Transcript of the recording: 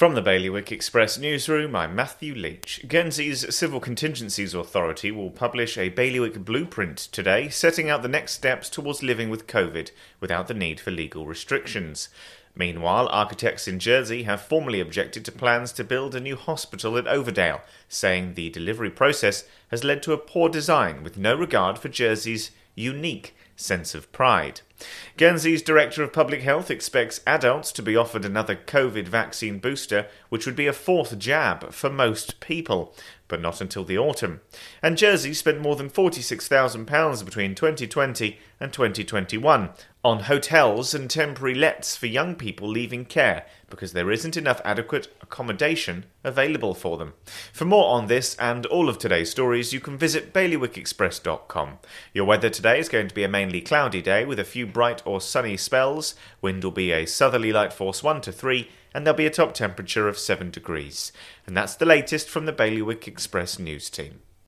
From the Bailiwick Express newsroom, I'm Matthew Leach. Guernsey's Civil Contingencies Authority will publish a Bailiwick blueprint today, setting out the next steps towards living with COVID without the need for legal restrictions. Meanwhile, architects in Jersey have formally objected to plans to build a new hospital at Overdale, saying the delivery process has led to a poor design with no regard for Jersey's unique sense of pride. Guernsey's Director of Public Health expects adults to be offered another COVID vaccine booster, which would be a fourth jab for most people, but not until the autumn. And Jersey spent more than £46,000 between 2020 and 2021 on hotels and temporary lets for young people leaving care because there isn't enough adequate accommodation available for them. For more on this and all of today's stories, you can visit bailiwickexpress.com. Your weather today is going to be a mainly cloudy day with a few bright or sunny spells. Wind will be a southerly light force 1 to 3 and there'll be a top temperature of 7 degrees. And that's the latest from the Bailiwick Express news team.